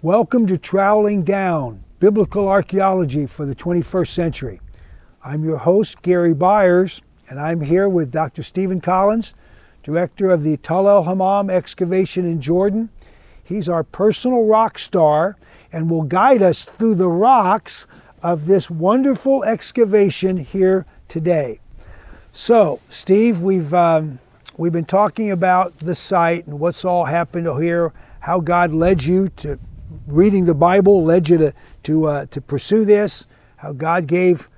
Welcome to Troweling Down Biblical Archaeology for the 21st Century. I'm your host, Gary Byers, and I'm here with Dr. Stephen Collins, director of the Tall el Hammam excavation in Jordan. He's our personal rock star and will guide us through the rocks of this wonderful excavation here today. So, Steve, we've um, we've been talking about the site and what's all happened here, how God led you to reading the Bible, led you to to uh, to pursue this, how God gave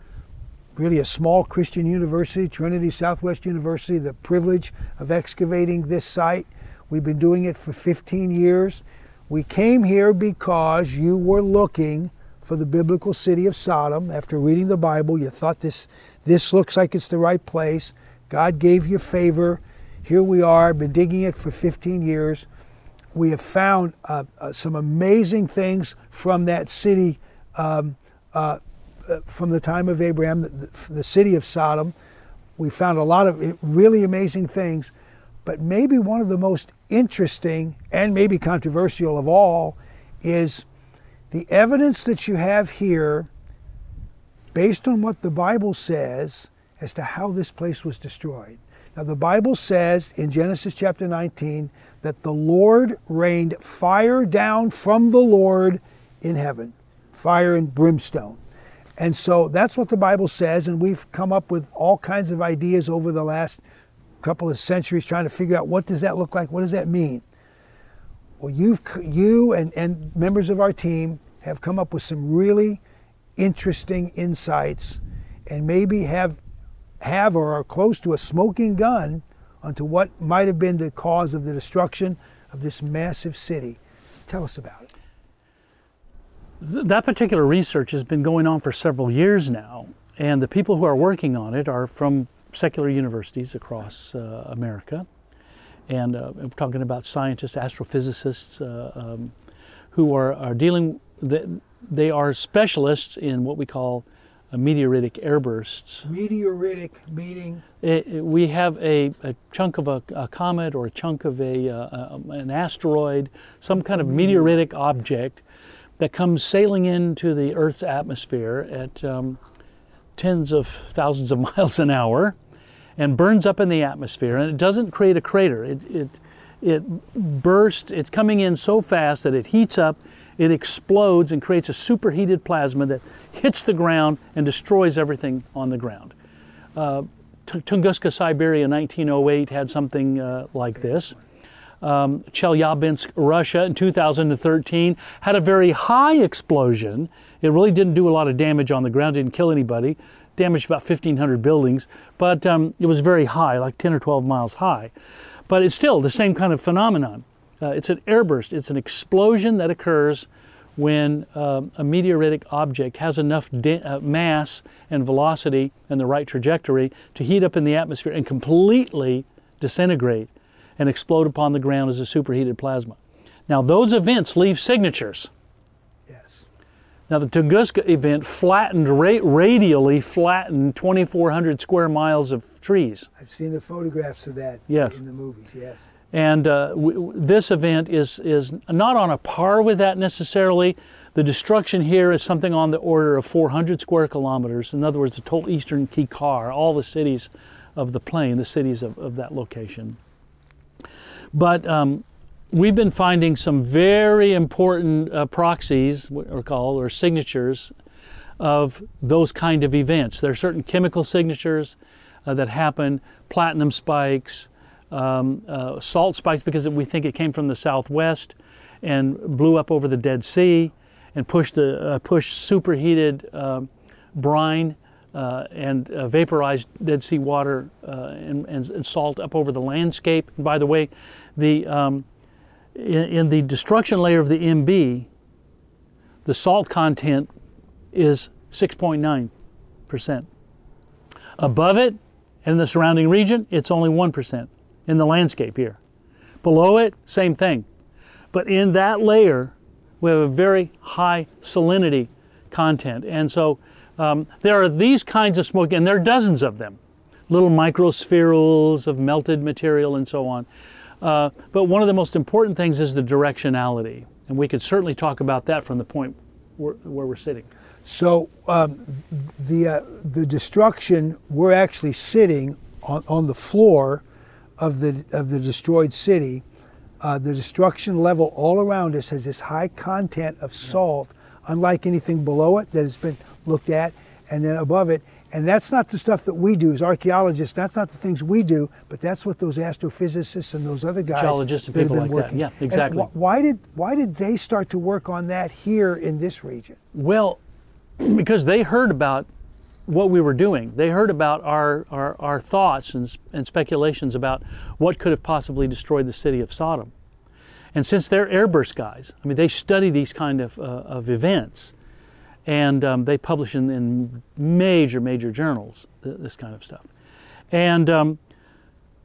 really a small Christian university, Trinity Southwest University, the privilege of excavating this site. We've been doing it for 15 years. We came here because you were looking for the biblical city of Sodom. After reading the Bible, you thought this, this looks like it's the right place. God gave you favor. Here we are, been digging it for 15 years. We have found uh, uh, some amazing things from that city um, uh, uh from the time of Abraham, the, the city of Sodom. We found a lot of really amazing things. But maybe one of the most interesting and maybe controversial of all is the evidence that you have here, based on what the Bible says as to how this place was destroyed. Now, the Bible says in Genesis chapter 19 that the Lord rained fire down from the Lord in heaven, fire and brimstone. And so that's what the Bible says, and we've come up with all kinds of ideas over the last couple of centuries trying to figure out what does that look like, what does that mean. Well, you've you and, and members of our team have come up with some really interesting insights, and maybe have have or are close to a smoking gun onto what might have been the cause of the destruction of this massive city. Tell us about it. That particular research has been going on for several years now, and the people who are working on it are from secular universities across uh, America. And uh, we're talking about scientists, astrophysicists uh, um, who are, are dealing, they are specialists in what we call meteoritic airbursts. Meteoritic meaning? It, it, we have a, a chunk of a, a, comet or a chunk of a, uh, an asteroid, some kind of meteoritic object that comes sailing into the Earth's atmosphere at um, tens of thousands of miles an hour and burns up in the atmosphere. And it doesn't create a crater. It, it, it bursts, it's coming in so fast that it heats up, it explodes and creates a superheated plasma that hits the ground and destroys everything on the ground. Uh, Tunguska, Siberia, 1908 had something uh, like this. Um, Chelyabinsk, Russia, in 2013 had a very high explosion. It really didn't do a lot of damage on the ground, didn't kill anybody, damaged about 1,500 buildings, but um, it was very high, like 10 or 12 miles high. But it's still the same kind of phenomenon. Uh, it's an airburst, it's an explosion that occurs when uh, a meteoritic object has enough de- uh, mass and velocity and the right trajectory to heat up in the atmosphere and completely disintegrate and explode upon the ground as a superheated plasma. Now, those events leave signatures. Yes. Now, the Tunguska event flattened, ra- radially flattened 2,400 square miles of trees. I've seen the photographs of that yes. in the movies, yes. And uh, w- this event is, is not on a par with that necessarily. The destruction here is something on the order of 400 square kilometers. In other words, the total eastern Kikar, all the cities of the plain, the cities of, of that location. But um, we've been finding some very important uh, proxies, or called, or signatures of those kind of events. There are certain chemical signatures uh, that happen, platinum spikes, um, uh, salt spikes, because we think it came from the southwest and blew up over the Dead Sea and pushed the uh, pushed superheated um, brine uh, and uh, vaporized Dead Sea water uh, and, and, and, salt up over the landscape. And by the way, the um, in, in the destruction layer of the MB, the salt content is 6.9%. Above it, in the surrounding region, it's only 1% in the landscape here. Below it, same thing. But in that layer, we have a very high salinity content. And so um, there are these kinds of smoke, and there are dozens of them little microspherules of melted material and so on. Uh, but one of the most important things is the directionality. And we could certainly talk about that from the point where, where we're sitting. So um, the uh, the destruction we're actually sitting on, on the floor of the of the destroyed city. Uh, the destruction level all around us has this high content of salt, unlike anything below it that has been looked at, and then above it. And that's not the stuff that we do as archaeologists. That's not the things we do, but that's what those astrophysicists and those other guys Geologists and that have been like that. working. Yeah, exactly. wh- why did why did they start to work on that here in this region? Well, because they heard about what we were doing. They heard about our, our, our thoughts and, and speculations about what could have possibly destroyed the city of Sodom. And since they're airburst guys, I mean, they study these kind of, uh, of events and um, they publish in, in major, major journals th- this kind of stuff. And, um,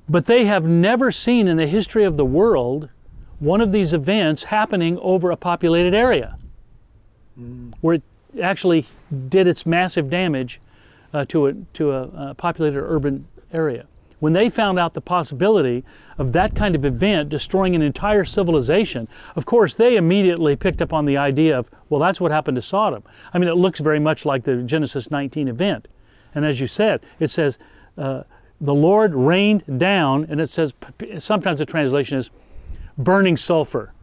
but they have never seen in the history of the world one of these events happening over a populated area where it actually did its massive damage uh, to, a, to a, uh populated urban area. When they found out the possibility of that kind of event destroying an entire civilization, of course, they immediately picked up on the idea of, well, that's what happened to Sodom. I mean, it looks very much like the Genesis 19 event. And as you said, it says, uh, the Lord rained down, and it says, sometimes the translation is burning sulfur.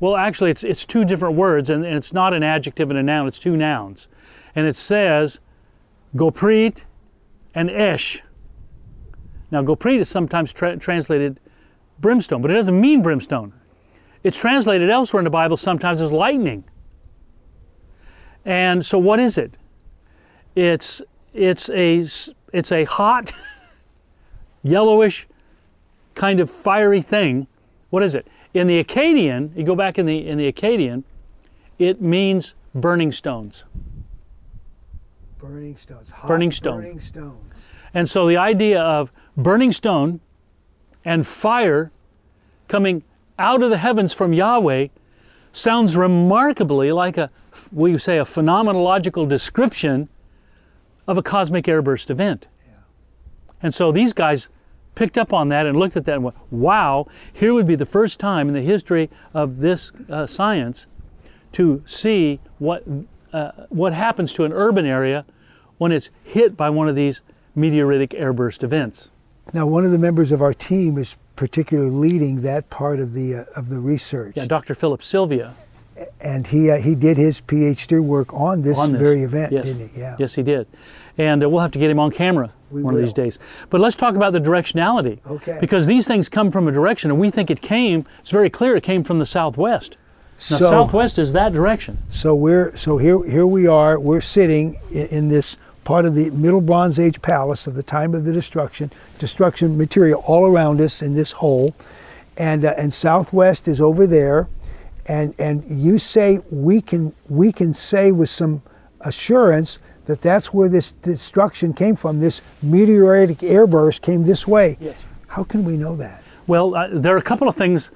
Well, actually, it's, it's two different words, and, and it's not an adjective and a noun, it's two nouns. And it says goprit and esh. Now, goprit is sometimes tra- translated brimstone, but it doesn't mean brimstone. It's translated elsewhere in the Bible sometimes as lightning. And so, what is it? It's, it's, a, it's a hot, yellowish, kind of fiery thing. What is it? In the Akkadian, you go back in the in the Akkadian, it means burning stones. Burning stones. Hot Burning stone. Burning stones. And so the idea of burning stone and fire coming out of the heavens from Yahweh sounds remarkably like a we say a phenomenological description of a cosmic airburst event. And so these guys picked up on that and looked at that and went, wow, here would be the first time in the history of this uh, science to see what, uh, what happens to an urban area when it's hit by one of these meteoritic airburst events. Now, one of the members of our team is particularly leading that part of the uh, of the research, Yeah, Dr. Phillip Silvia and he uh, he did his PhD work on this, on this. very event, yes. didn't he? Yeah. Yes, he did. And uh, we'll have to get him on camera We one of these days. But let's talk about the directionality. Okay. Because these things come from a direction, and we think it came, it's very clear it came from the southwest. Now, So, southwest is that direction. so we're so here here we are. We're sitting in, in this part of the Middle Bronze Age palace of the time of the destruction. Destruction material all around us in this hole, and uh, and southwest is over there, and and you say we can we can say with some assurance that that's where this destruction came from. This meteoritic airburst came this way. Yes. How can we know that? Well, uh, there are a couple of things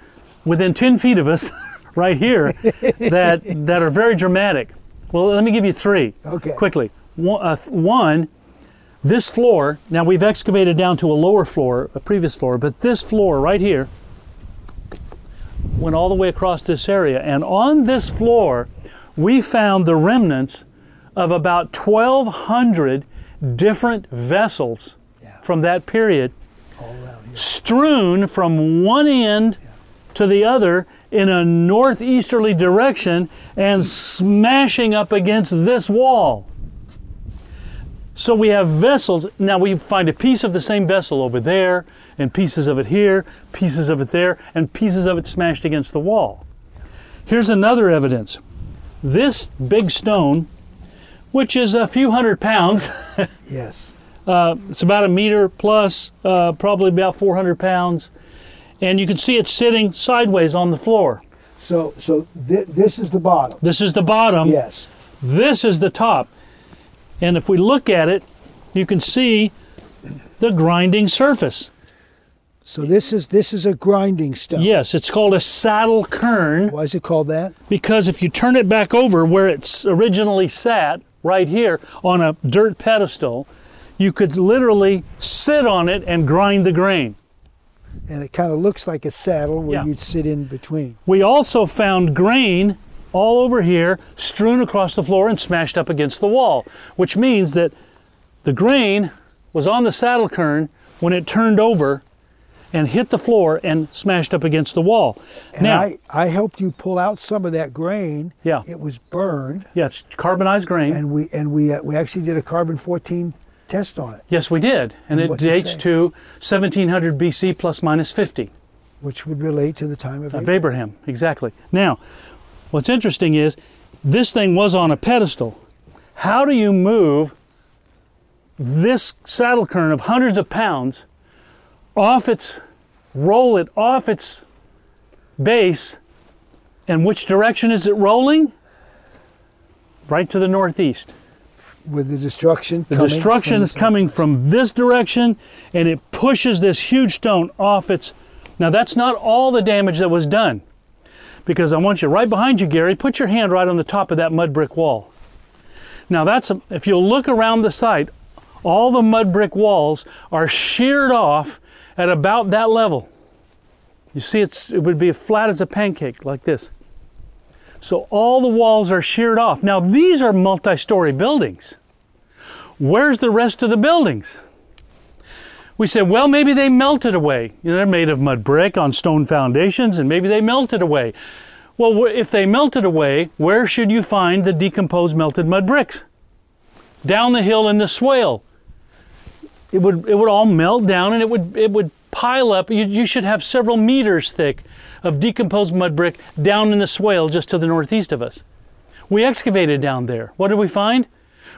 within 10 feet of us right here that, that are very dramatic. Well, let me give you three Okay. quickly. One, uh, one, this floor, now we've excavated down to a lower floor, a previous floor, but this floor right here went all the way across this area. And on this floor, we found the remnants of about 1,200 different vessels Yeah. from that period around strewn from one end to the other in a northeasterly direction and smashing up against this wall. So we have vessels. Now we find a piece of the same vessel over there, and pieces of it here, pieces of it there, and pieces of it smashed against the wall. Here's another evidence. This big stone, which is a few hundred pounds, Yes. uh, it's about a meter plus, uh, probably about 400 pounds. And you can see it sitting sideways on the floor. So so th- this is the bottom. This is the bottom. Yes. This is the top. And if we look at it, you can see the grinding surface. So this is this is a grinding stone. Yes, it's called a saddle quern Why is it called that? because if you turn it back over where it's originally sat, right here on a dirt pedestal, you could literally sit on it and grind the grain. and it kind of looks like a saddle where Yeah. you'd sit in between. We also found grain all over here strewn across the floor and smashed up against the wall, which means that the grain was on the saddle quern when it turned over and hit the floor and smashed up against the wall. And now, I, I helped you pull out some of that grain. Yeah. It was burned, yeah, it's carbonized grain. and we and we uh, we actually did a carbon 14 test on it, yes, we did. And, And it dates to 1700 BC plus minus 50. which would relate to the time of of Abraham. Abraham, exactly. Now, what's interesting is this thing was on a pedestal. How do you move this saddle quern of hundreds of pounds off its, roll it off its base, and which direction is it rolling? Right to the northeast. with the destruction. The destruction is coming from this direction and it pushes this huge stone off its. Now, that's not all the damage that was done. Because I want you right behind you, Gary, put your hand right on the top of that mud brick wall. Now, that's a, if you'll look around the site, all the mud brick walls are sheared off at about that level. You see, it's, it would be flat as a pancake, like this. So all the walls are sheared off. Now, these are multi story buildings. Where's the rest of the buildings? We said, well, maybe they melted away. You know, they're made of mud brick on stone foundations, and maybe they melted away. Well, if they melted away, where should you find the decomposed melted mud bricks? Down the hill in the swale. It would, it would all melt down and it would, it would pile up. You, you should have several meters thick of decomposed mud brick down in the swale just to the northeast of us. We excavated down there. What did we find?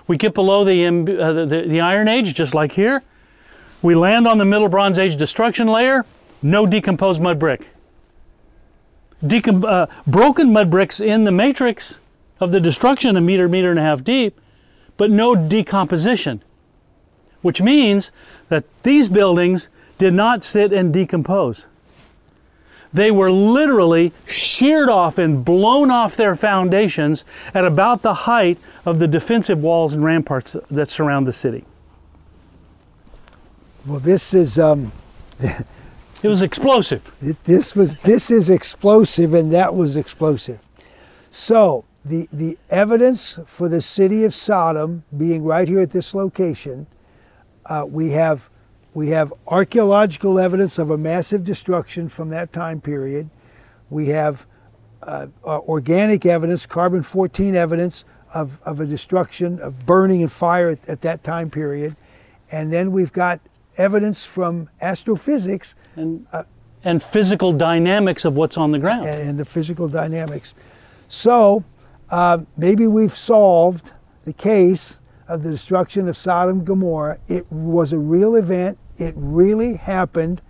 We get below the, uh, the, the Iron Age, just like here. We land on the Middle Bronze Age destruction layer, no decomposed mud brick. Decom- uh, broken mud bricks in the matrix of the destruction, a meter, meter and a half deep, but no decomposition, which means that these buildings did not sit and decompose. They were literally sheared off and blown off their foundations at about the height of the defensive walls and ramparts that surround the city. Well, this is um, It was explosive. it- this was this is explosive, and that was explosive. So the the evidence for the city of Sodom being right here at this location, uh, we have we have archaeological evidence of a massive destruction from that time period. We have uh, uh, organic evidence, carbon 14 evidence of, of a destruction, of burning and fire at, at that time period. And then we've got evidence from astrophysics and, and physical dynamics of what's on the ground. and, and the physical dynamics. So uh, maybe we've solved the case of the destruction of Sodom and Gomorrah. It was a real event, it really happened,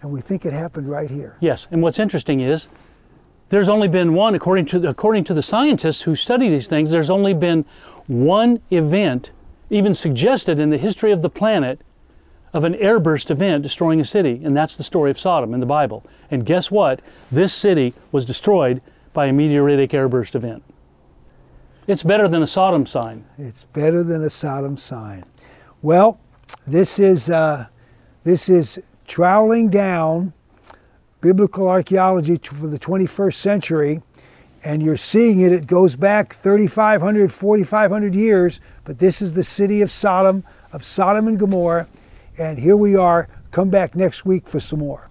and we think it happened right here. Yes, and what's interesting is there's only been one, according to according to the scientists who study these things, there's only been one event, even suggested in the history of the planet, of an airburst event destroying a city, and that's the story of Sodom in the Bible. And guess what? This city was destroyed by a meteoritic airburst event. It's better than a Sodom sign. It's better than a Sodom sign. Well, this is uh, this is troweling down biblical archaeology for the 21st century, and you're seeing it. It goes back 3,500, 4,500 years, but this is the city of Sodom, of Sodom and Gomorrah, and here we are. Come back next week for some more.